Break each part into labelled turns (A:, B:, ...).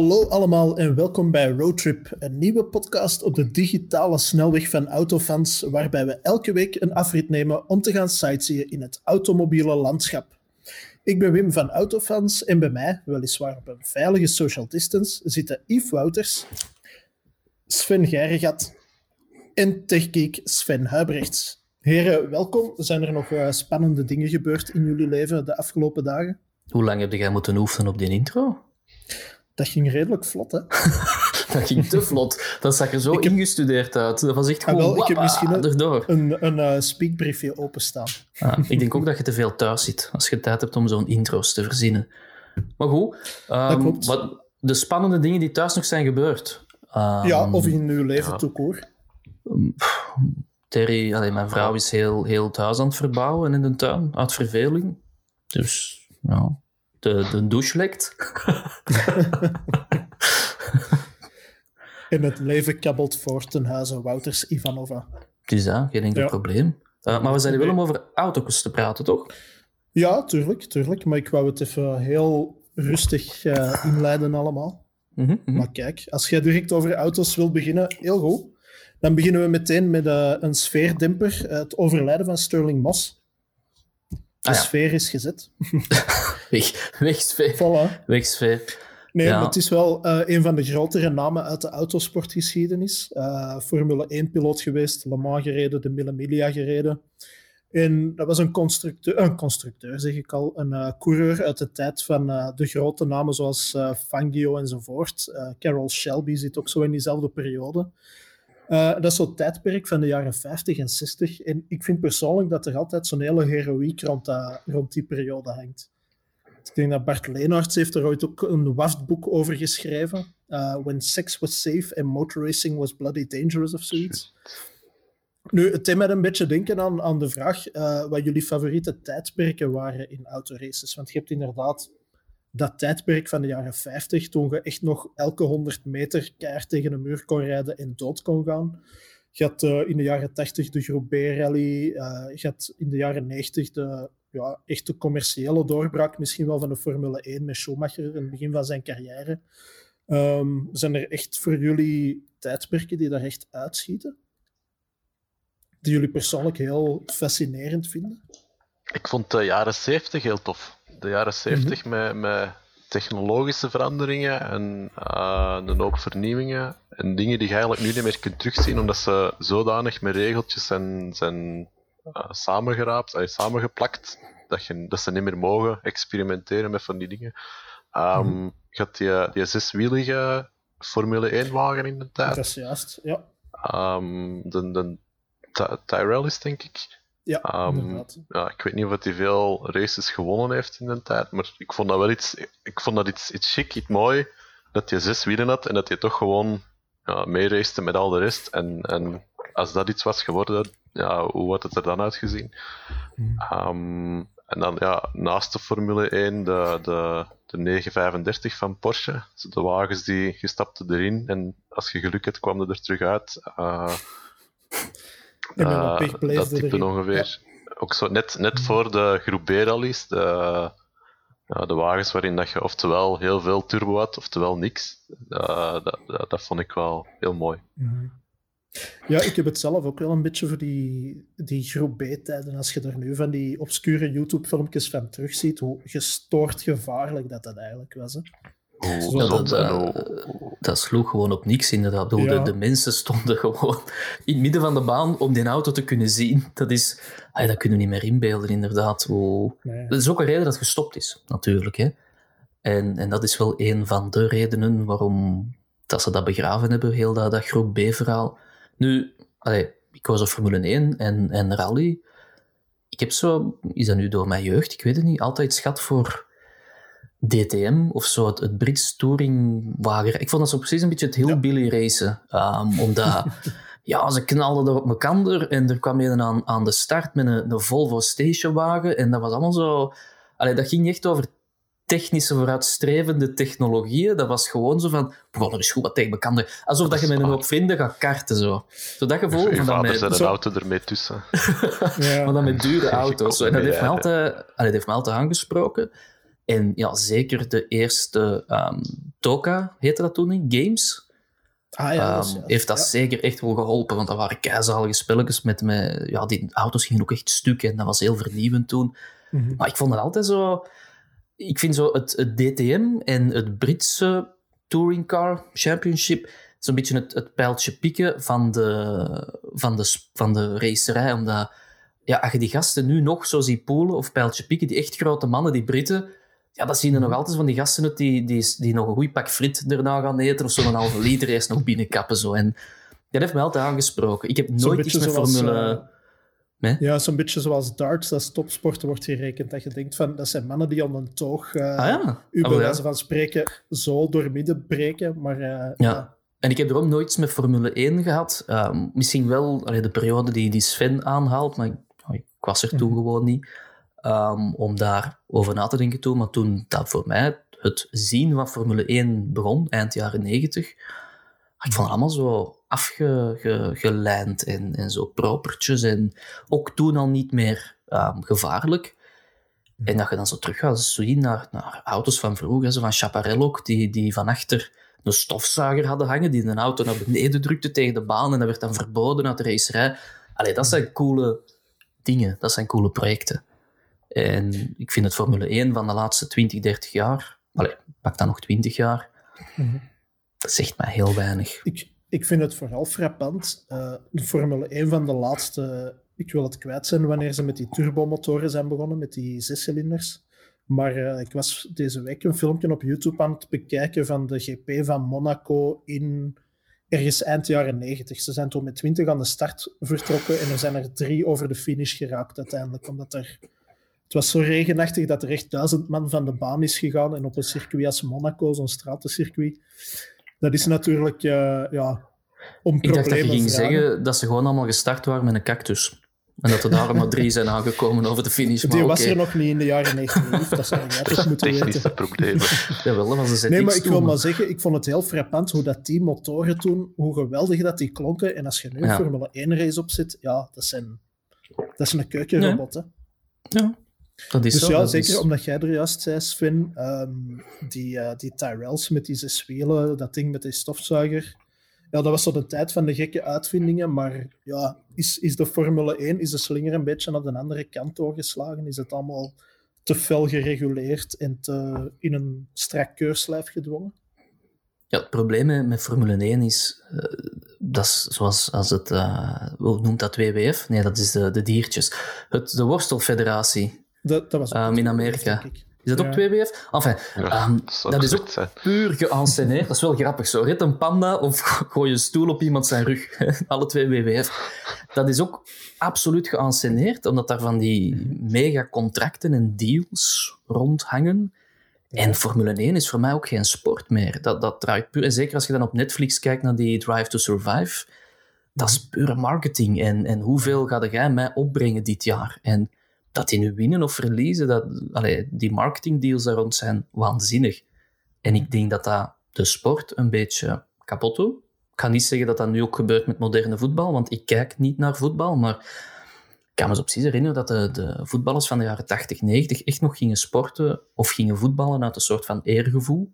A: Hallo allemaal en welkom bij Roadtrip, een nieuwe podcast op de digitale snelweg van autofans, waarbij we elke week een afrit nemen om te gaan sightseeën in het automobiele landschap. Ik ben Wim van Autofans en bij mij, weliswaar op een veilige social distance, zitten Yves Wouters, Sven Geiregat en techgeek Sven Huibrechts. Heren, welkom. Zijn er nog uh, spannende dingen gebeurd in jullie leven de afgelopen dagen?
B: Hoe lang heb jij moeten oefenen op die intro?
A: Dat ging redelijk vlot, hè?
B: dat ging te vlot. Dat zag er zo heb... ingestudeerd uit. Dat was echt gewoon
A: ah, wel, Ik heb misschien een, een, een uh, speakbriefje openstaan.
B: Ah, ik denk ook dat je te veel thuis zit als je tijd hebt om zo'n intro's te verzinnen. Maar goed, um, wat, de spannende dingen die thuis nog zijn gebeurd.
A: Um, ja, of in uw leven ja. toekoor.
B: Terry, allee, mijn vrouw is heel, heel thuis aan het verbouwen in de tuin, uit verveling. Dus ja, de, de douche lekt.
A: In het leven kabbelt voort ten huize Wouters Ivanova.
B: Dus ja, geen enkel probleem. Uh, maar we zijn hier wel om over auto's te praten, toch?
A: Ja, tuurlijk, tuurlijk. Maar ik wou het even heel rustig uh, inleiden allemaal. Mm -hmm, Maar kijk, als jij direct over auto's wil beginnen, heel goed. Dan beginnen we meteen met uh, een sfeerdemper. het overlijden van Sterling Moss. De ah, ja. sfeer is gezet.
B: weg.
A: Voilà. Nee, ja. het is wel uh, een van de grotere namen uit de autosportgeschiedenis. Uh, Formule 1-piloot geweest, Le Mans gereden, de Mille Miglia gereden. En dat was een constructeur, een constructeur zeg ik al, een uh, coureur uit de tijd van de grote namen zoals Fangio enzovoort. Carroll Shelby zit ook zo in diezelfde periode. Dat is zo'n tijdperk van de jaren 50 en 60. En ik vind persoonlijk dat er altijd zo'n hele heroïek rond, rond die periode hangt. Ik denk dat Bart Leenaerts heeft er ooit ook een waftboek over geschreven. Uh, When sex was safe and motor racing was bloody dangerous of zoiets. Nu, het deed mij een beetje denken aan, aan de vraag wat jullie favoriete tijdperken waren in autoraces. Want je hebt inderdaad dat tijdperk van de jaren 50, toen je echt nog elke 100 meter keihard tegen een muur kon rijden en dood kon gaan. Je had uh, in de jaren 80 de Groep B-rally. Uh, je had in de jaren 90 de ja, echte commerciële doorbraak, misschien wel van de Formule 1 met Schumacher in het begin van zijn carrière. Um, zijn er echt voor jullie tijdperken die daar echt uitschieten? Die jullie persoonlijk heel fascinerend vinden?
C: Ik vond de jaren 70 heel tof de jaren 70 mm met, met technologische veranderingen en uh, een hoop vernieuwingen en dingen die je eigenlijk nu niet meer kunt terugzien omdat ze zodanig met regeltjes zijn, zijn uh, samengeraapt, uh, samengeplakt dat, je, dat ze niet meer mogen experimenteren met van die dingen. Um, mm. Je had die, die zeswielige Formule 1-wagen in de tijd.
A: Dat is juist, ja.
C: Um, de, de Tyrell is denk ik.
A: Ja, um,
C: ja, ik weet niet of hij veel races gewonnen heeft in de tijd, maar ik vond dat wel iets, ik vond dat iets, iets chic, iets mooi, dat hij zes wielen had en dat hij toch gewoon ja, meeracete met al de rest. En, en als dat iets was geworden, ja, hoe had het er dan uitgezien? Um, en dan ja, naast de Formule 1 de, de, de 935 van Porsche. De wagens die je stapte erin en als je geluk had kwam er terug uit. Uh, uh, dat type ongeveer. Ook zo net, net mm. voor de groep B-rallies, de, uh, de wagens waarin dat je oftewel heel veel turbo had, oftewel niks. Uh, dat, dat, dat, vond ik wel heel mooi.
A: Mm. Ja, ik heb het zelf ook wel een beetje voor die, die groep B-tijden. Als je er nu van die obscure YouTube-filmpjes van terugziet, hoe gestoord gevaarlijk dat dat eigenlijk was. Hè?
B: dat, dat, sloeg gewoon op niks, inderdaad. De, de, mensen stonden gewoon in het midden van de baan om die auto te kunnen zien. Dat, is, dat kunnen we niet meer inbeelden, inderdaad. Dat is ook een reden dat het gestopt is, natuurlijk. Hè. En, en dat is wel een van de redenen waarom dat ze dat begraven hebben, heel dat, dat groep B-verhaal. Nu, allee, ik was op Formule 1 en, en rally. Ik heb zo, is dat nu door mijn jeugd, ik weet het niet, altijd schat voor DTM of zo, het, het Brits Touringwagen. Ik vond dat zo precies een beetje het heel Billy racen. Um, omdat, ja, ze knalden er op elkaar en er kwam een aan, aan de start met een, een Volvo stationwagen en dat was allemaal zo... Allee, dat ging echt over technische vooruitstrevende technologieën. Dat was gewoon zo van, begon er eens goed wat tegen bekende. Alsof dat, je met een hoop vrienden gaat karten. Zo, zo dat gevoel.
C: Je vader met, een auto ermee tussen.
B: ja. Maar dan met dure auto's. En dat heeft, me altijd, dat heeft me altijd aangesproken. En ja, zeker de eerste um, Toka, heette dat toen niet? Games.
A: Ah, ja, dat
B: um, heeft dat zeker echt wel geholpen, want dat waren keizalige spelletjes met, met... Ja, die auto's gingen ook echt stuk en dat was heel vernieuwend toen. Mm -hmm. Maar ik vond het altijd zo... Ik vind zo het, het DTM en het Britse Touring Car Championship zo'n beetje het, het pijltje pieken van de, van, de, van de racerij. Omdat ja, als je die gasten nu nog zo ziet poelen of pijltje pieken, die echt grote mannen, die Britten, ja, dat zien er nog altijd van die gasten uit die, die, die nog een goed pak frit erna gaan eten of zo'n halve liter eerst nog binnenkappen. Zo. En dat heeft mij altijd aangesproken. Ik heb nooit iets met Formule...
A: Uh, nee? Ja, zo'n beetje zoals darts, dat topsporten wordt gerekend. Dat je denkt van, dat zijn mannen die om een toog, uh,
B: ah, ja.
A: u bij
B: oh,
A: wijze van spreken, zo door midden breken. Maar uh,
B: ja. En ik heb erom nooit iets met Formule 1 gehad. Uh, misschien wel allee, de periode die, die Sven aanhaalt, maar ik, ik was er toen mm -hmm. gewoon niet um, om daar over na te denken toen. Maar toen dat voor mij het zien van Formule 1 begon, eind jaren 90, ik vond het allemaal zo afgelijnd en, en zo propertjes. En ook toen al niet meer um, gevaarlijk. En dat je dan zo terug gaat zien naar, naar auto's van vroeger, zo van Chaparral ook, die, die van achter een stofzuiger hadden hangen, die een auto naar beneden drukte tegen de baan en dat werd dan verboden uit de racerij. Allee, dat zijn coole dingen, dat zijn coole projecten. En ik vind het Formule 1 van de laatste 20, 30 jaar, allee, pak dan nog 20 jaar, -hmm. Zegt mij heel weinig.
A: Ik, ik vind het vooral frappant. Uh, de Formule 1 van de laatste, ik wil het kwijt zijn wanneer ze met die turbomotoren zijn begonnen, met die zescilinders. Maar uh, ik was deze week een filmpje op YouTube aan het bekijken van de GP van Monaco in ergens eind jaren 90. Ze zijn toen met 20 aan de start vertrokken en er zijn er drie over de finish geraakt uiteindelijk, omdat er het was zo regenachtig dat er echt duizend man van de baan is gegaan. En op een circuit als Monaco, zo'n stratencircuit, dat is natuurlijk uh, ja, om
B: Ik dacht dat je ging zeggen dat ze gewoon allemaal gestart waren met een cactus. En dat er daar maar drie zijn aangekomen over de finish.
A: Die was okay. er nog niet in de jaren 90. Dat zou jij toch moeten weten.
C: problemen.
B: Jawel, dat was een
A: Nee, maar ik wil maar zeggen, ik vond het heel frappant hoe dat die motoren toen, hoe geweldig dat die klonken. En als je nu ja. Formule 1 race op zit, ja, dat, zijn, dat is een keukenrobot.
B: Ja. ja. Dat is
A: dus
B: zo,
A: ja, zeker
B: is...
A: omdat jij er juist zei, Sven, um, die, uh, die Tyrells met die zes wielen, dat ding met die stofzuiger. Ja, dat was zo de tijd van de gekke uitvindingen, maar ja, is, is de Formule 1, is de slinger een beetje naar de andere kant doorgeslagen? Is het allemaal te fel gereguleerd en te in een strak keurslijf gedwongen?
B: Ja, het probleem met Formule 1 is, uh, dat is zoals als het, uh, hoe noemt dat WWF? Nee, dat is de, de diertjes. Het, de worstelfederatie.
A: Dat, dat was
B: um, in Amerika. Is dat ook ja. WWF? Enfin,
C: ja,
B: um,
C: dat,
B: dat is ook zijn. puur geanceneerd. dat is wel grappig. Zo, rit een panda of gooi een stoel op iemand zijn rug. Alle twee WWF. Dat is ook absoluut geanceneerd, omdat daar van die mega-contracten en deals rondhangen. En Formule 1 is voor mij ook geen sport meer. Dat, dat draait puur, en zeker als je dan op Netflix kijkt naar die Drive to Survive, dat is pure marketing. En, en hoeveel ga jij mij opbrengen dit jaar? En dat die nu winnen of verliezen, dat, allee, die marketingdeals daar rond zijn waanzinnig. En ik denk dat dat de sport een beetje kapot doet. Ik ga niet zeggen dat dat nu ook gebeurt met moderne voetbal, want ik kijk niet naar voetbal, maar ik kan me zo precies herinneren dat de, de voetballers van de jaren 80, 90 echt nog gingen sporten of gingen voetballen uit een soort van eergevoel.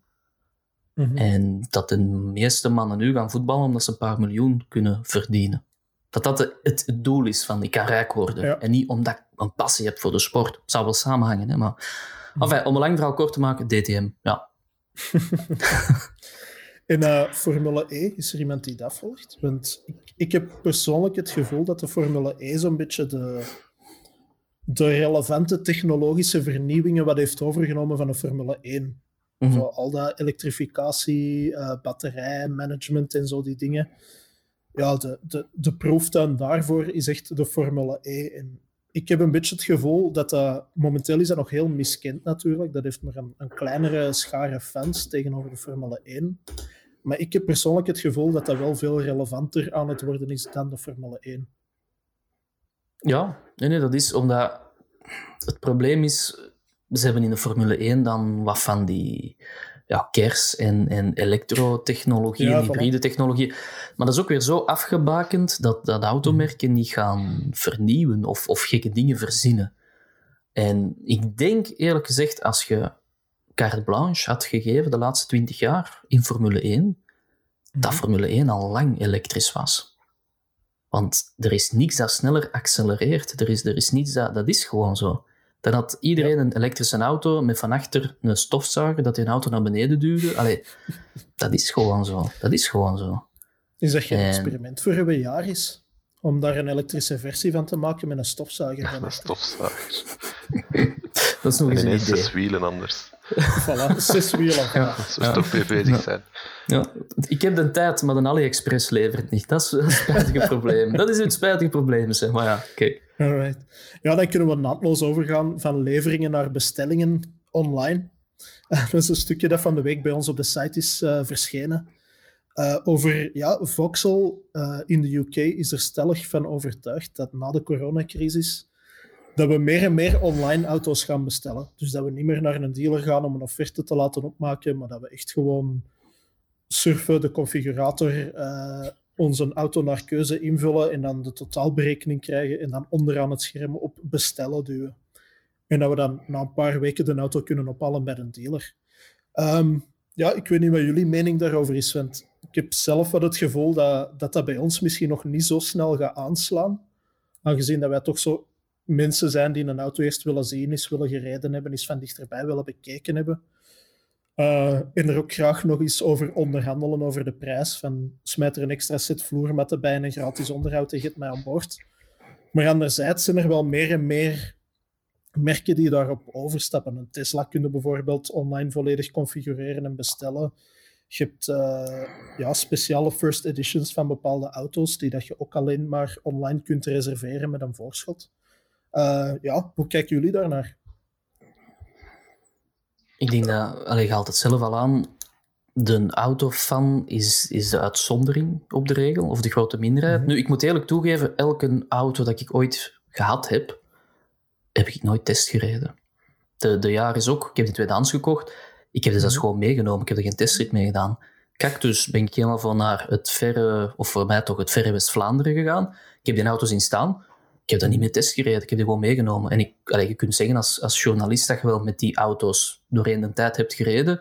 B: Mm -hmm. En dat de meeste mannen nu gaan voetballen omdat ze een paar miljoen kunnen verdienen. Dat dat het, het, doel is van ik kan rijk worden. Ja. En niet omdat ik een passie heb voor de sport. Het zou wel samenhangen, hè, maar... Enfin, om een lang verhaal kort te maken, DTM, ja.
A: In uh, Formule E is er iemand die dat volgt? Want ik, ik heb persoonlijk het gevoel dat de Formule E zo'n beetje de, de relevante technologische vernieuwingen wat heeft overgenomen van de Formule 1. Mm -hmm. zo, al dat elektrificatie, uh, batterijmanagement en zo die dingen. Ja, de, de, de proeftuin daarvoor is echt de Formule E. En ik heb een beetje het gevoel dat dat... Momenteel is dat nog heel miskend natuurlijk. Dat heeft maar een, een kleinere schare fans tegenover de Formule 1. Maar ik heb persoonlijk het gevoel dat dat wel veel relevanter aan het worden is dan de Formule 1.
B: Ja, nee, nee, dat is omdat... Het probleem is, ze hebben in de Formule 1 dan wat van die ja, kers- en, en elektrotechnologie ja, hybride technologie. Maar dat is ook weer zo afgebakend dat, dat automerken niet gaan vernieuwen of, of gekke dingen verzinnen. En ik denk eerlijk gezegd, als je carte blanche had gegeven de laatste twintig jaar in Formule 1, dat mhm. Formule 1 al lang elektrisch was. Want er is niks dat sneller accelereert. Er is, er is niets dat... Dat is gewoon zo. Dan had iedereen een elektrische auto met van achter een stofzuiger dat die een auto naar beneden duwde. Allee, dat is gewoon zo. Dat is gewoon zo.
A: Is dat geen experiment voor een jaar is? Om daar een elektrische versie van te maken met een stofzuiger.
C: een stofzuiger.
B: dat is nog eens een idee.
C: zes wielen anders.
A: voilà, zes wielen. Ja.
C: Zo ja. toch mee bezig zijn.
B: Ja. Ik heb de tijd, maar de AliExpress levert niet. Dat is het spijtige probleem. Dat is het spijtige probleem, zeg. Maar ja, kijk.
A: Alright. Ja, dan kunnen we naadloos overgaan van leveringen naar bestellingen online. dat is een stukje dat van de week bij ons op de site is uh, verschenen. Uh, over ja, Vauxhall uh, in de UK is er stellig van overtuigd dat na de coronacrisis dat we meer en meer online auto's gaan bestellen. Dus dat we niet meer naar een dealer gaan om een offerte te laten opmaken, maar dat we echt gewoon surfen, de configurator, onze auto naar keuze invullen en dan de totaalberekening krijgen en dan onderaan het scherm op bestellen duwen. En dat we dan na een paar weken de auto kunnen ophalen bij een dealer. Um, ja, ik weet niet wat jullie mening daarover is, want ik heb zelf wel het gevoel dat, dat dat bij ons misschien nog niet zo snel gaat aanslaan. Aangezien dat wij toch zo mensen zijn die een auto eerst willen zien, eens willen gereden hebben, eens van dichterbij willen bekeken hebben. Uh, en er ook graag nog eens over onderhandelen over de prijs. Van smijt er een extra set vloermatten bij en een gratis onderhoud en get mij aan boord. Maar anderzijds zijn er wel meer en meer merken die daarop overstappen. Een Tesla kunnen bijvoorbeeld online volledig configureren en bestellen. Je hebt uh, ja, speciale first editions van bepaalde auto's die dat je ook alleen maar online kunt reserveren met een voorschot. Uh, ja, hoe kijken jullie daarnaar?
B: Ik denk dat, allee, je haalt het zelf al aan, de autofan is, is de uitzondering op de regel, of de grote minderheid. Mhm. Nu, ik moet eerlijk toegeven, elke auto dat ik ooit gehad heb, heb ik nooit test gereden. De, de jaar is ook, ik heb die tweedehands gekocht, ik heb dus dat gewoon meegenomen, ik heb er geen testrit mee gedaan. Cactus ben ik helemaal van naar het verre, of voor mij toch het verre West-Vlaanderen gegaan. Ik heb die auto's in staan. Ik heb dat niet meer test gereden, ik heb die gewoon meegenomen. En ik, allee, je kunt zeggen als, als journalist dat je wel met die auto's doorheen de tijd hebt gereden.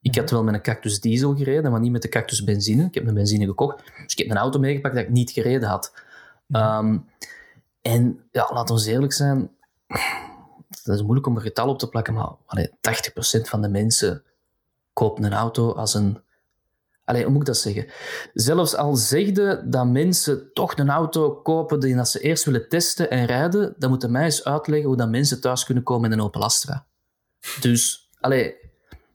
B: Ik had wel met een Cactus diesel gereden, maar niet met de Cactus benzine. Ik heb een benzine gekocht. Dus ik heb een auto meegepakt dat ik niet gereden had. Ehm, en ja, laten we eerlijk zijn, dat is moeilijk om een getal op te plakken, maar allee, 80% van de mensen koopt een auto als een... Allee, hoe moet ik dat zeggen? Zelfs al zegde dat mensen toch een auto kopen die dat ze eerst willen testen en rijden, dan moeten mij eens uitleggen hoe dat mensen thuis kunnen komen met een Opel Astra. Dus, allee,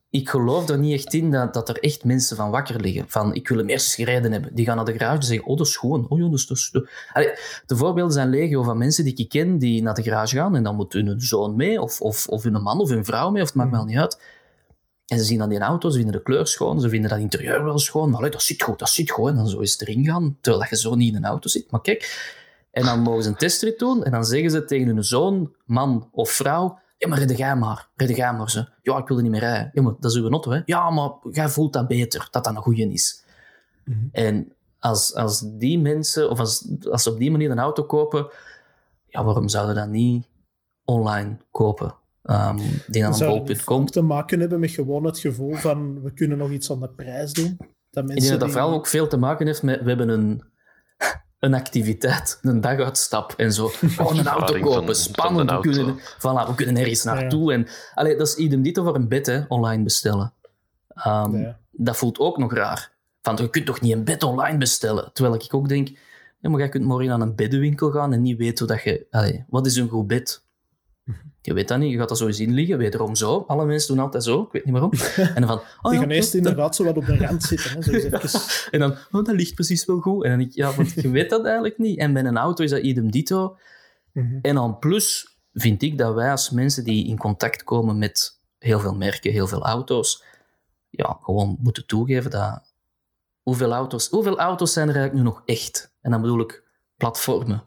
B: ik geloof er niet echt in dat, dat er echt mensen van wakker liggen. Van, ik wil hem eerst gereden hebben. Die gaan naar de garage en zeggen, oh, dat is gewoon. Oh, jongens, dat is... Allee, de voorbeelden zijn legio van mensen die ik ken, die naar de garage gaan en dan moet hun zoon mee, of, of, of hun man of hun vrouw mee, of het maakt wel niet uit. En ze zien dan die auto, ze vinden de kleur schoon, ze vinden dat interieur wel schoon. Maar dat zit goed, dat zit goed. En dan zo eens erin gaan, terwijl je zo niet in een auto zit. Maar kijk, en dan mogen ze een testrit doen en dan zeggen ze tegen hun zoon, man of vrouw, ja, maar red jij maar. Red jij maar. Ze. Ja, ik wil er niet meer rijden. Ja, maar dat is uw auto, hè. Ja, maar jij voelt dat beter, dat dat een goeie is. Mhm. En als, als die mensen, of als, als ze op die manier een auto kopen, ja, waarom zouden dat niet online kopen? Um, die dan
A: Zou het te maken hebben met gewoon het gevoel van, we kunnen nog iets aan de prijs doen?
B: Dat mensen ik denk dat dat vooral ook veel te maken heeft met, we hebben een een activiteit, een daguitstap en zo. Gewoon een auto kopen, spannend. we, kunnen, voilà, we kunnen ergens naartoe. En, allee, dat is idem dito voor een bed, hè, online bestellen. Um, Dat voelt ook nog raar. Van, je kunt toch niet een bed online bestellen? Terwijl ik ook denk, ja, maar je kunt morgen aan een beddenwinkel gaan en niet weten hoe dat je... Allee, wat is een goed bed? Je weet dat niet, je gaat dat zo zien liggen, wederom zo. Alle mensen doen altijd zo, ik weet niet waarom. En dan van,
A: oh, Die gaan eerst inderdaad zo wat op de rand zitten. Hè, zo even.
B: en dan, oh, dat ligt precies wel goed. En dan ik, ja, want je weet dat eigenlijk niet. En bij een auto is dat idem dito. Mhm. En dan plus vind ik dat wij als mensen die in contact komen met heel veel merken, heel veel auto's, ja, gewoon moeten toegeven dat hoeveel auto's, hoeveel auto's zijn er eigenlijk nu nog echt? En dan bedoel ik platformen.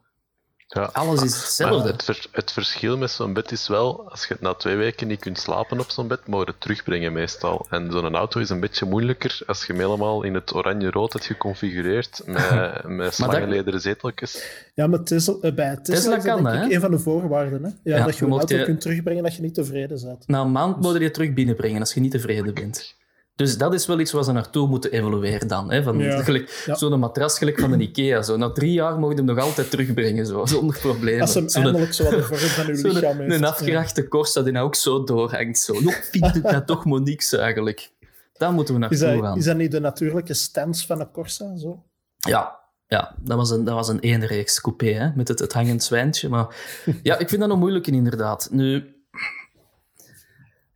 B: Ja. Alles is hetzelfde.
C: Het, het, verschil met zo'n bed is wel, als je het na twee weken niet kunt slapen op zo'n bed, moet je het terugbrengen meestal. En zo'n auto is een beetje moeilijker als je hem helemaal in het oranje-rood hebt geconfigureerd, met, met slangenlederen zeteltjes.
A: Ja, maar Tesla, eh, bij Tesla, Tesla is dat denk ik een van de voorwaarden. Hè? Ja, dat je een auto kunt terugbrengen als je niet tevreden bent.
B: Na een maand moet je die terug binnenbrengen als je niet tevreden bent. Dus dat is wel iets waar ze naartoe moeten evolueren dan. Hè? Van, ja. Zo'n matras gelijk van de Ikea. Zo. Na drie jaar mogen je hem nog altijd terugbrengen, zo, zonder problemen.
A: Als hem zo eindelijk zo wat de vorm van uw lichaam
B: heeft. Een afgerachte Corsa die nou ook zo doorhangt. Zo. Nog vindt dat toch maar niks eigenlijk. Daar moeten we naartoe
A: is
B: gaan.
A: Is dat niet de natuurlijke stance van een Corsa? Zo?
B: Ja, ja, dat was een, dat was een eenreeks coupé, hè, met het, het hangend zwijntje. Maar ja, ik vind dat nog moeilijk inderdaad. Nu,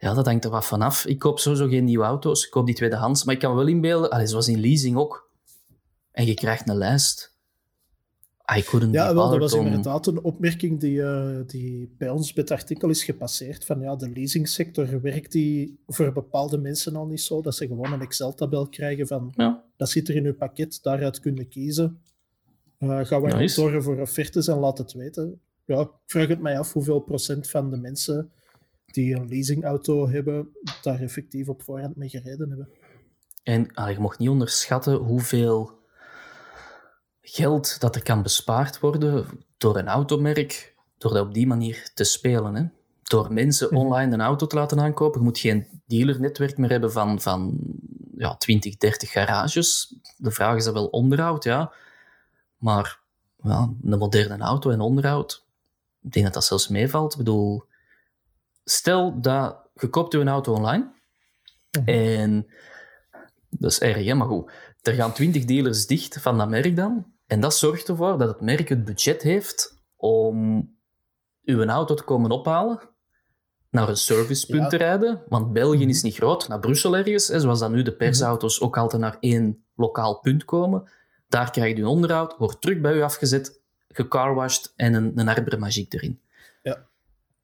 B: ja, dat hangt er wat vanaf. Ik koop sowieso geen nieuwe auto's. Ik koop die tweedehands. Maar ik kan wel inbeelden, allee, zoals in leasing ook. En je krijgt een lijst. I ah, couldn't
A: ja, wel, dat was inderdaad een opmerking die, uh, die bij ons bij het artikel is gepasseerd. Van ja, de leasingsector werkt die voor bepaalde mensen al niet zo. Dat ze gewoon een Excel-tabel krijgen van ja. dat zit er in uw pakket, daaruit kunnen kiezen. Uh, gaan we nice. zorgen voor offertes en laat het weten. Ja, ik vraag het mij af hoeveel procent van de mensen die een leasingauto hebben, daar effectief op voorhand mee gereden hebben.
B: En ah, je mocht niet onderschatten hoeveel geld dat er kan bespaard worden door een automerk, door dat op die manier te spelen. Hè? Door mensen mhm. online een auto te laten aankopen. Je moet geen dealernetwerk meer hebben van, van ja, 20, 30 garages. De vraag is dan wel onderhoud, ja. Maar ja, een moderne auto en onderhoud, ik denk dat dat zelfs meevalt. Ik bedoel, stel dat je koopt een auto online mhm. en dat is erg, hè? maar goed. Er gaan twintig dealers dicht van dat merk dan. En dat zorgt ervoor dat het merk het budget heeft om uw auto te komen ophalen, naar een servicepunt te rijden. Want België mhm. is niet groot, naar Brussel ergens, hè, zoals dat nu de persauto's ook altijd naar één lokaal punt komen. Daar krijg je een onderhoud, wordt terug bij u afgezet, gecarwashed en een, een erin.
A: Ja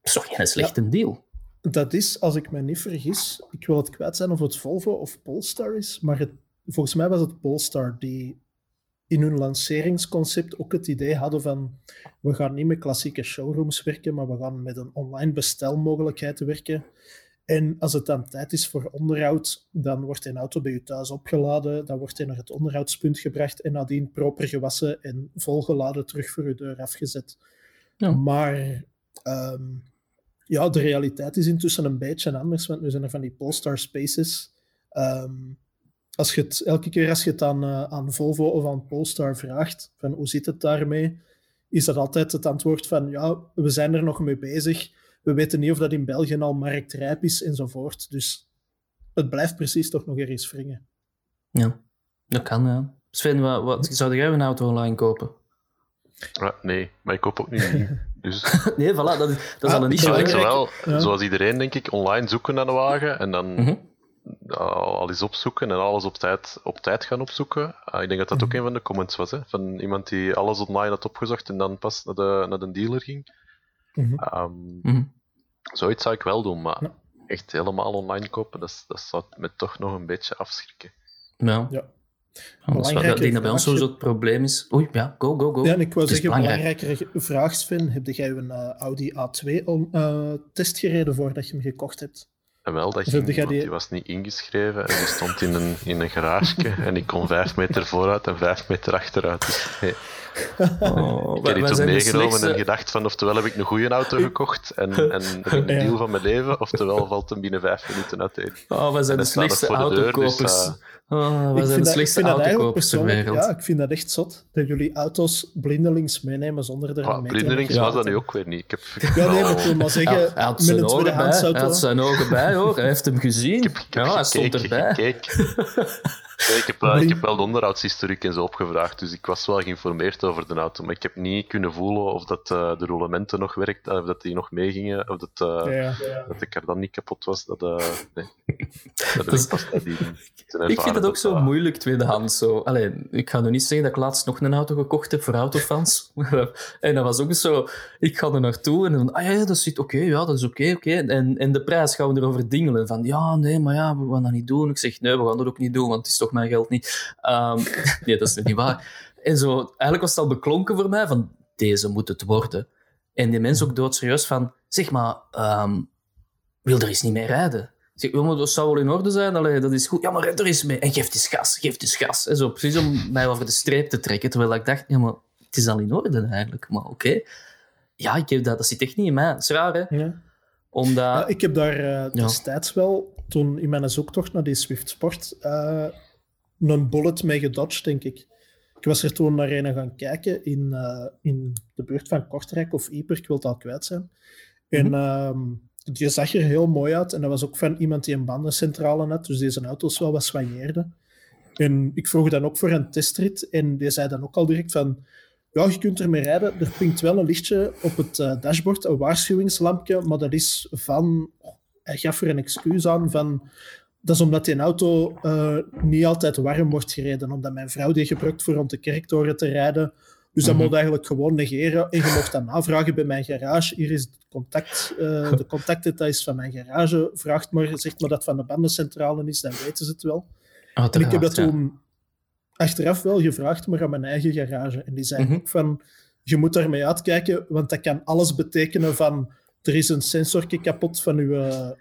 B: is toch geen slechte deal?
A: Dat is, als ik me niet vergis, ik wil het kwijt zijn of het Volvo of Polestar is, maar het, volgens mij was het Polestar die in hun lanceringsconcept ook het idee hadden van we gaan niet met klassieke showrooms werken, maar we gaan met een online bestelmogelijkheid werken. En als het dan tijd is voor onderhoud, dan wordt een auto bij je thuis opgeladen, dan wordt hij naar het onderhoudspunt gebracht en nadien proper gewassen en volgeladen terug voor je deur afgezet. Ja. Maar ehm, ja, de realiteit is intussen een beetje anders, want nu zijn er van die Polestar Spaces. Ehm, als je het, elke keer als je het aan, uh, aan Volvo of aan Polestar vraagt, van hoe zit het daarmee, is dat altijd het antwoord van ja, we zijn er nog mee bezig. We weten niet of dat in België al marktrijp is enzovoort. Dus het blijft precies toch nog eens wringen.
B: Ja, dat kan, ja. Sven, wat, wat, zou jij een auto online kopen?
C: nee, maar ik koop ook niet Dus...
B: nee, voilà, dat is, dat is al een issue.
C: Ik wel, zoals iedereen, denk ik, online zoeken naar een wagen en dan mm al eens opzoeken en alles op tijd, op tijd gaan opzoeken. Uh, ik denk dat dat ook mhm. een van de comments was, hè, van iemand die alles online had opgezocht en dan pas naar de, naar de dealer ging. Mm um, Zoiets zou ik wel doen, maar echt helemaal online kopen, dat, dat zou me toch nog een beetje afschrikken.
B: Ja. Ja. Anders wat, ik denk dat bij ons sowieso het probleem is. Oei, ja, go, go, go.
A: Ja, en ik wou zeggen, een belangrijkere vraag, Sven. Heb jij een uh, Audi A2 om, uh, test gereden voordat je hem gekocht hebt?
C: En wel, dat ging, die... die... was niet ingeschreven en die stond in een, in een garage en ik kon vijf meter vooruit en vijf meter achteruit. Dus, hey. Oh, ik heb die toen meegenomen en gedacht van oftewel heb ik een goede auto gekocht en, en een deal van mijn leven, oftewel valt hem binnen vijf minuten uiteen.
B: Oh, we zijn de slechtste dus, autokopers. Uh, Oh, we zijn de slechtste autokopers ter wereld.
A: Ja, ik vind dat echt zot. Dat jullie auto's blindelings meenemen zonder er
C: ah, mee Blindelings was dat nu ook weer niet. Ik heb,
A: ja, nee, maar ik wil maar zeggen, hij,
B: hij had zijn ogen bij, Hij had zijn ogen bij, hoor. Hij heeft hem gezien. Ik heb, ik heb ja, hij stond erbij.
C: ik, heb, uh, ik heb wel de onderhoudshistoriek en zo opgevraagd, dus ik was wel geïnformeerd over de auto, maar ik heb niet kunnen voelen of dat uh, de roulementen nog werkten, of dat die nog meegingen, of dat, uh, ja, ja. dat ik er dan niet kapot was. Dat, nee. dat dus, ik, pas die,
B: ik vind het ook zo moeilijk tweedehands. Zo. Allee, ik ga nu niet zeggen dat ik laatst nog een auto gekocht heb voor autofans. en dat was ook zo, ik ga er naartoe en dan, ah ja, dat zit oké, ja, dat is oké, oké. En, en de prijs gaan we erover dingelen. Van, ja, nee, maar ja, we gaan dat niet doen. Ik zeg, nee, we gaan dat ook niet doen, want het is toch mijn geld niet. Um, nee, dat is niet waar. En zo, eigenlijk was het al beklonken voor mij van, deze moet het worden. En die mensen ook doodserieus van, zeg maar, um, wil er eens niet mee rijden? Zeg, dat zou wel in orde zijn, Allee, dat is goed. Ja, maar red er eens mee. En geef eens gas, geef eens gas. En zo, precies om mij over de streep te trekken. Terwijl ik dacht, ja, maar het is al in orde eigenlijk. Maar oké. Ja, ik heb dat, dat zit echt niet in mij. Dat is raar, hè? Ja. Omdat... Ja,
A: ik heb daar uh, destijds wel, toen in mijn zoektocht naar die Swift Sport, uh, een bullet mee gedodged, denk ik. Ik was er toen naar een gaan kijken in, uh, in de buurt van Kortrijk of Ieper, ik wil het al kwijt zijn. En mm -hmm. die zag er heel mooi uit. En dat was ook van iemand die een bandencentrale had, dus deze auto's wel wat soigneerde. En ik vroeg dan ook voor een testrit en die zei dan ook al direct van ja, je kunt ermee rijden. Er pinkt wel een lichtje op het uh, dashboard, een waarschuwingslampje, maar dat is van... Hij gaf er een excuus aan van... Dat is omdat die auto uh, niet altijd warm wordt gereden. Omdat mijn vrouw die gebruikt voor rond de kerktoren te rijden. Dus dat mm moet eigenlijk gewoon negeren. En je mocht dan navragen bij mijn garage. Hier is het contact, uh, de contactdetails van mijn garage. Vraagt maar, zegt maar dat van de bandencentrale is, dan weten ze het wel. en ik heb dat toen achteraf wel gevraagd, maar aan mijn eigen garage. En die zei mm ook van, je moet daarmee uitkijken, want dat kan alles betekenen van, er is een sensorje kapot van uw,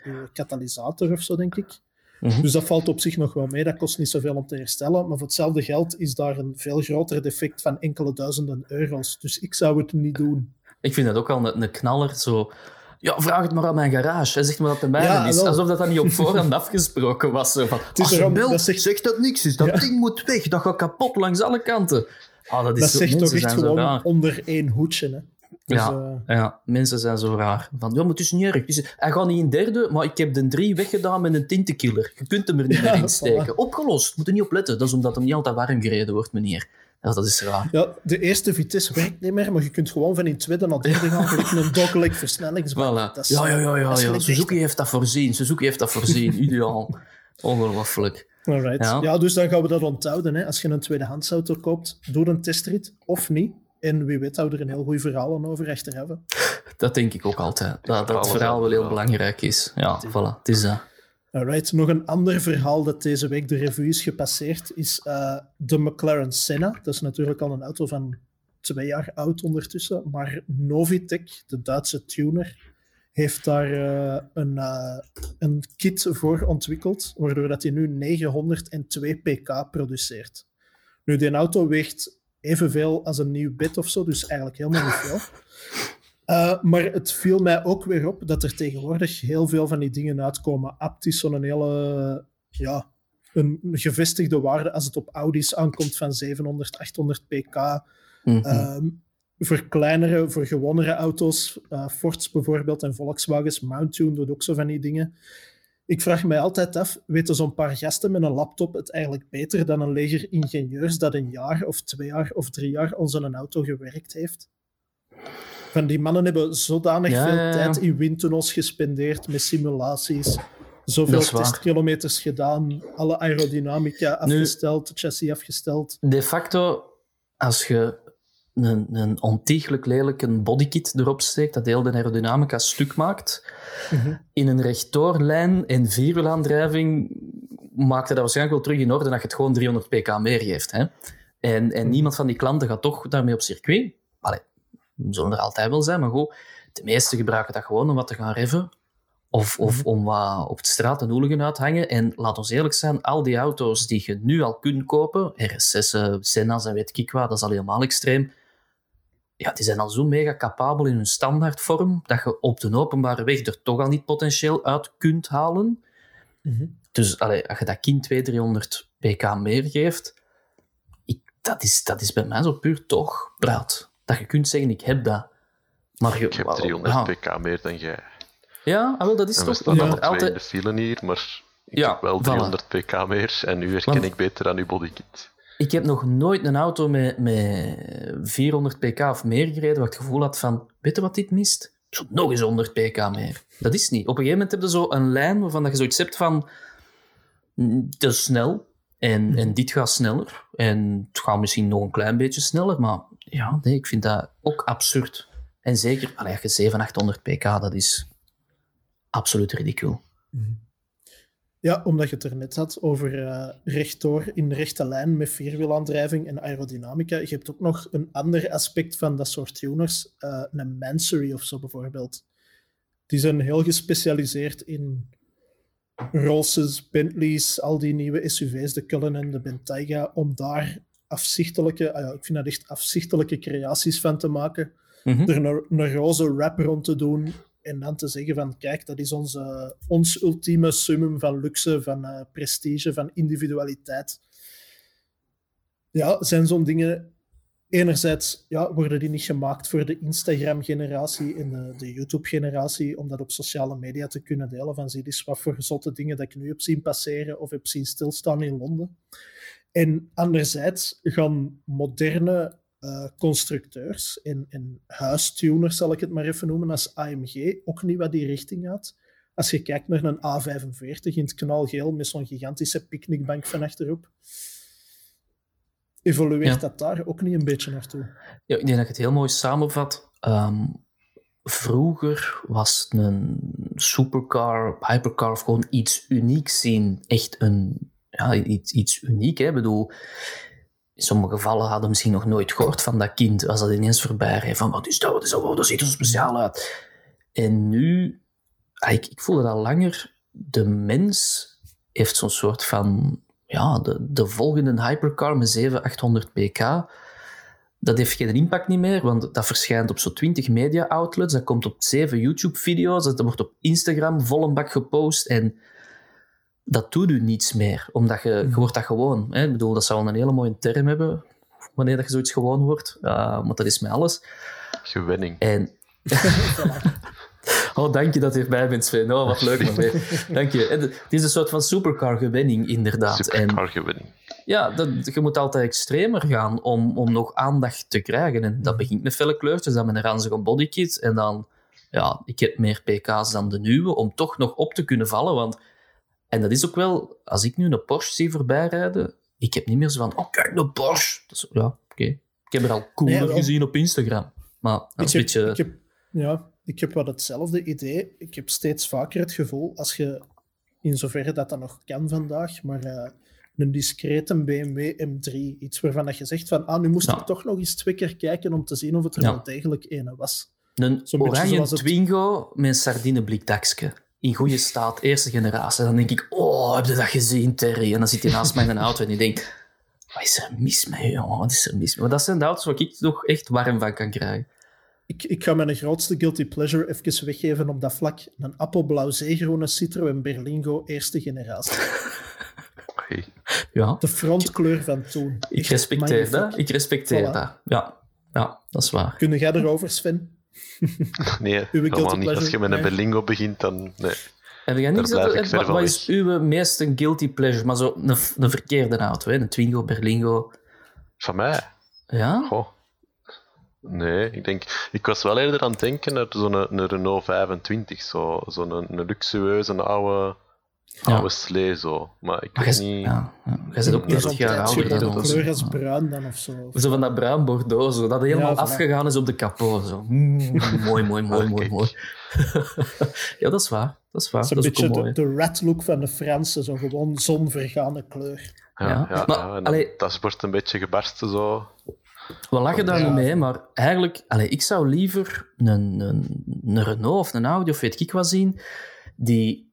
A: uw katalysator of zo, denk ik. Mhm. Dus dat valt op zich nog wel mee. Dat kost niet zoveel om te herstellen. Maar voor hetzelfde geld is daar een veel groter defect van enkele duizenden euro's. Dus ik zou het niet doen.
B: Ik vind dat ook al een, een knaller. Zo ja, vraag het maar aan mijn garage. Hij zegt maar dat de mijne is. Alsof dat dan niet op voorhand afgesproken was. Zo van, het is erom, dat zegt... zegt dat niks is. Dat ding moet weg. Dat gaat kapot langs alle kanten.
A: Ah, dat, is dat zegt toch echt gewoon onder één hoedje. Hè?
B: Dus, ja, uh... ja, mensen zijn zo raar. Van, ja, maar het is niet erg. Dus, hij gaat niet in derde, maar ik heb de drie weggedaan met een tintenkiller. Je kunt hem er niet ja, meer in steken. Opgelost. Moet er niet op letten. Dat is omdat hem niet altijd warm gereden wordt, meneer. Ja, dat is raar.
A: Ja, de eerste Vitesse werkt niet meer, maar je kunt gewoon van in tweede naar derde gaan, gelijk een dokkelijk versnellingsbak.
B: Voilà. ja, ja, ja, ja, ja. Suzuki heeft dat voorzien. Suzuki heeft dat voorzien. Ideaal. Ongelooflijk.
A: Alright. Ja. ja, dus dan gaan we dat onthouden. Hè. Als je een tweedehandsauto koopt, doe een testrit of niet. En wie weet houden er een heel goed verhaal over achteraf.
B: Dat denk ik ook altijd. Dat, dat het verhaal wel heel belangrijk is. Ja, voilà. Het is dat.
A: Alright, nog een ander verhaal dat deze week de revue is gepasseerd is uh, de McLaren Senna. Dat is natuurlijk al een auto van twee jaar oud ondertussen, maar Novitec, de Duitse tuner, heeft daar uh, een, uh, een kit voor ontwikkeld, waardoor dat hij nu 902 pk produceert. Nu, die auto weegt evenveel als een nieuw bit of zo, dus eigenlijk helemaal niet veel. Uh, maar het viel mij ook weer op dat er tegenwoordig heel veel van die dingen uitkomen. Apt is zo'n hele ja, een gevestigde waarde als het op Audi's aankomt van 700, 800 pk. Mm -hmm. voor kleinere, voor gewonnere auto's, uh, Fords bijvoorbeeld en Volkswagens, Mounttune doet ook zo van die dingen. Ik vraag mij altijd af, weten zo'n paar gasten met een laptop het eigenlijk beter dan een leger ingenieurs dat een jaar of twee jaar of drie jaar onze een auto gewerkt heeft? Van die mannen hebben zodanig veel tijd in windtunnels gespendeerd met simulaties. Zoveel testkilometers gedaan, alle aerodynamica afgesteld, nu, chassis afgesteld.
B: De facto, als je een, een ontiegelijk lelijke bodykit erop steekt, dat heel de aerodynamica stuk maakt, mhm. in een rechtdoorlijn en vierwielaandrijving maakte dat waarschijnlijk wel terug in orde dat je het gewoon 300 pk meer geeft. Hè? En, en mhm. niemand van die klanten gaat toch daarmee op circuit. Allee, zullen er altijd wel zijn, maar goed, de meesten gebruiken dat gewoon om wat te gaan reven. Of, of mhm. om wat op de straat een hooligan uit te hangen. En laat ons eerlijk zijn, al die auto's die je nu al kunt kopen, RS6'en, Senna's en weet ik wat, dat is al helemaal extreem. Ja, die zijn al zo mega capabel in hun standaardvorm, dat je op de openbare weg er toch al niet potentieel uit kunt halen. Mhm. Dus allee, als je dat kind 200, 300 pk meer geeft, ik, dat, is, dat is bij mij zo puur toch praat dat je kunt zeggen, ik heb dat.
C: Maar je, ik heb 300 pk meer dan jij.
B: Ja, ah, wel, dat is
C: en
B: toch...
C: We staan ja. altijd... in de file hier, maar ik ja, heb wel 300 voilà. pk meer en nu herken ik beter aan uw bodykit.
B: Ik heb nog nooit een auto met, met 400 pk of meer gereden waar ik het gevoel had van, weet je wat dit mist? Nog eens 100 pk meer. Dat is niet. Op een gegeven moment heb je zo een lijn waarvan je zoiets hebt van, mm, is snel, en, en dit gaat sneller. En het gaat misschien nog een klein beetje sneller, maar ja, nee, ik vind dat ook absurd. En zeker, allee, je 700, 800 pk, dat is absoluut ridicul. Mhm.
A: Ja, omdat je het er net had over uh, rechtdoor in rechte lijn met vierwielaandrijving en aerodynamica. Je hebt ook nog een ander aspect van dat soort tuners, uh, een Mansory of zo bijvoorbeeld. Die zijn heel gespecialiseerd in Rolls's, Bentleys, al die nieuwe SUV's, de Cullinan, de Bentayga, om daar afzichtelijke, ah ja, ik vind dat echt afzichtelijke creaties van te maken. Mm Er een, een roze wrap rond te doen en dan te zeggen van kijk, dat is onze, ons ultieme summum van luxe, van uh, prestige, van individualiteit. Ja, zijn zo'n dingen... Enerzijds ja, worden die niet gemaakt voor de Instagram-generatie en de, de YouTube-generatie, om dat op sociale media te kunnen delen. Van zie eens wat voor zotte dingen dat ik nu heb zien passeren of heb zien stilstaan in Londen. En anderzijds gaan moderne uh, constructeurs en, en huistuners, zal ik het maar even noemen, als AMG, ook niet wat die richting gaat. Als je kijkt naar een A45 in het knalgeel met zo'n gigantische picknickbank van achterop, evolueert dat daar ook niet een beetje naartoe?
B: Ja, ik denk dat ik het heel mooi samenvat. Ehm, vroeger was een supercar, hypercar of gewoon iets unieks zien echt een, ja, iets, iets uniek. Hè? Ik bedoel, in sommige gevallen hadden misschien nog nooit gehoord van dat kind als dat ineens voorbij reed. Van wat is dat, is dat, dat ziet er speciaal uit. En nu, ah, ik, ik voel het al langer, de mens heeft zo'n soort van, ja, de, de volgende hypercar met 700, 800 pk. Dat heeft geen impact niet meer, want dat verschijnt op zo'n 20 media outlets. Dat komt op 7 YouTube-video's. Dat wordt op Instagram vol een bak gepost. En dat doet u niets meer, omdat je, je mhm. wordt dat gewoon. Hè? Ik bedoel, dat zou een hele mooie term hebben, wanneer dat je zoiets gewoon wordt. Uh, maar dat is met alles.
C: Gewenning.
B: En... oh, dank je dat je erbij bent, Sven. Oh, wat leuk. Man. Dank je. Het is een soort van supercar-gewenning, inderdaad.
C: Supercar-gewenning.
B: Ja, dat, je moet altijd extremer gaan om, om nog aandacht te krijgen. En dat begint met felle kleurtjes, dan met een ranzige bodykit. En dan, ja, ik heb meer pk's dan de nieuwe, om toch nog op te kunnen vallen. Want en dat is ook wel, als ik nu een Porsche zie voorbijrijden, ik heb niet meer zo van, oh kijk, een Porsche. Dat is, ja, oké. Ik heb er al cooler gezien op Instagram. Maar een beetje...
A: Ik heb, ja, ik heb wel hetzelfde idee. Ik heb steeds vaker het gevoel, als je, in zoverre dat dat nog kan vandaag, maar uh, een discrete BMW M3, iets waarvan dat je zegt van, ah, nu moest ik toch nog eens twee keer kijken om te zien of het er wel degelijk ene was.
B: Een oranje Twingo met een sardineblikdakje in goede staat, eerste generatie. Dan denk ik, oh, heb je dat gezien, Terry? En dan zit hij naast mij in een auto en ik denk, wat is er mis mee, jongen? Wat is er mis mee? Maar dat zijn de auto's waar ik toch echt warm van kan krijgen.
A: Ik, ik ga mijn grootste guilty pleasure even weggeven op dat vlak. Een appelblauw zeegroene Citroën Berlingo eerste generatie.
B: Ja.
A: De frontkleur van toen.
B: Ik respecteer dat. Ik respecteer dat. Ja. ja, dat is waar.
A: Kun jij erover, Sven?
C: Nee, helemaal niet. Als je met een Berlingo begint, dan... Nee.
B: Heb jij niet gezegd, wat, wat is uw meeste guilty pleasure? Maar zo een, een verkeerde auto, hè? een Twingo, Berlingo.
C: Van mij?
B: Ja?
C: Goh. Nee, ik denk... Ik was wel eerder aan het denken naar zo'n Renault 25. Zo'n zo een, een luxueuze oude oude slee zo. Maar ik weet niet... Ja,
B: ja. Jij zit ook 30 jaar ouder dan
A: ons. kleur als bruin dan of zo.
B: Zo van dat bruin bordeaux, zo, dat helemaal afgegaan is op de kapot. Zo. Mm, mooi, mooi, mooi, mooi, mooi. ja, dat is waar. Dat is waar.
A: Dat is een beetje de, de red look van de Fransen, zo gewoon zonvergane kleur.
C: Ja, ja, maar, allee, dat wordt een beetje gebarsten zo.
B: We lachen daar niet mee, maar eigenlijk, allee, ik zou liever een, een, een Renault of een Audi of weet ik wat zien, die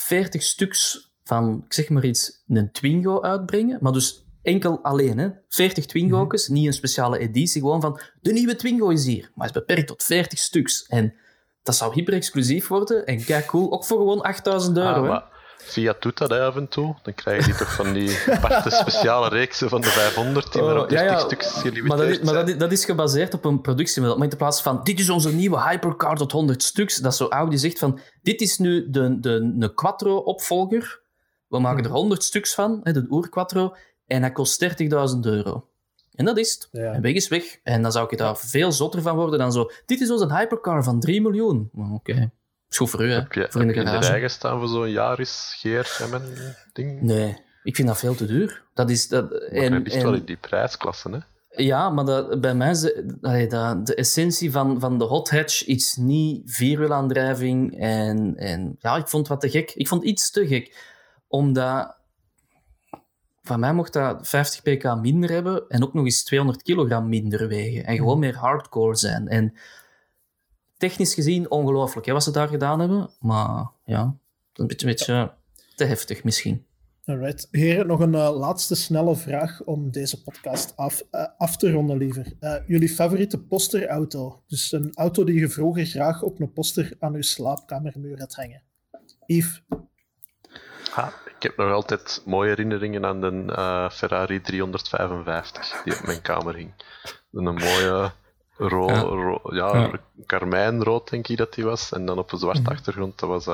B: 40 stuks van, ik zeg maar iets, een Twingo uitbrengen. Maar dus enkel alleen, hè. 40 Twingo's, mm niet een speciale editie. Gewoon van, de nieuwe Twingo is hier. Maar is beperkt tot 40 stuks. En dat zou hyper-exclusief worden. En kijk cool, ook voor gewoon 8000 euro, ah,
C: Fiat doet dat af en toe. Dan krijg je toch van die aparte speciale reeksen van de 500 die oh, maar op 30 ja, stuks gelimiteerd
B: Maar, dat is, maar dat, is, dat is, gebaseerd op een productiemodel. Maar in plaats van, dit is onze nieuwe hypercar tot 100 stuks, dat zo Audi zegt van, dit is nu de, de, de Quattro-opvolger. We maken er 100 stuks van, de Oer-Quattro, en dat kost 30.000 euro. En dat is het. En weg is weg. En dan zou ik daar veel zotter van worden dan zo, dit is onze hypercar van 3 miljoen. Oké. Is goed voor u, hè?
C: Heb je, voor in de garage. in de rij staan voor zo'n Yaris GRMN ding?
B: Nee, ik vind dat veel te duur. Dat is... Dat,
C: en, dat ligt wel in die prijsklasse, hè?
B: Ja, maar dat, bij mij is de, de essentie van, van de hot hatch iets niet vierwielaandrijving. En, en ja, ik vond het wat te gek. Ik vond iets te gek. omdat van mij mocht dat 50 pk minder hebben en ook nog eens 200 kilogram minder wegen. En gewoon meer hardcore zijn. En technisch gezien ongelooflijk hè, wat ze daar gedaan hebben. Maar ja, een beetje, een beetje te heftig misschien.
A: Alright. Heren, nog een uh, laatste snelle vraag om deze podcast af, uh, af te ronden, liever. Uh, jullie favoriete posterauto? Dus een auto die je vroeger graag op een poster aan je slaapkamermuur had hangen. Yves?
C: Ha, ik heb nog altijd mooie herinneringen aan de Ferrari 355 die op mijn kamer hing. Een mooie ro ja. Ro ja, ja. karmijnrood, denk ik dat die was. En dan op een zwarte mm. achtergrond, dat was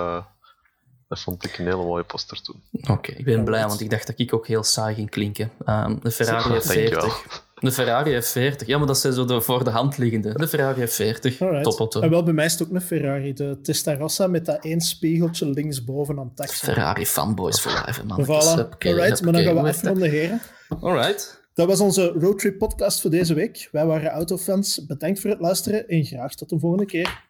C: dat vond ik een hele mooie poster toen.
B: Oké, ik ben blij, want ik dacht dat ik ook heel saai ging klinken. Um, de Ferrari F40. De Ferrari F40. Ja, maar dat zijn zo de voor de hand liggende. De Ferrari F40. Toppelto.
A: En wel, bij mij is het ook een Ferrari. De Testarossa met dat één spiegeltje linksboven aan het
B: Ferrari fanboys voor life, man.
A: Voilà. Alright, maar dan gaan we afronden, heren.
B: Alright.
A: Dat was onze roadtrip podcast voor deze week. Wij waren autofans. Bedankt voor het luisteren en graag tot de volgende keer.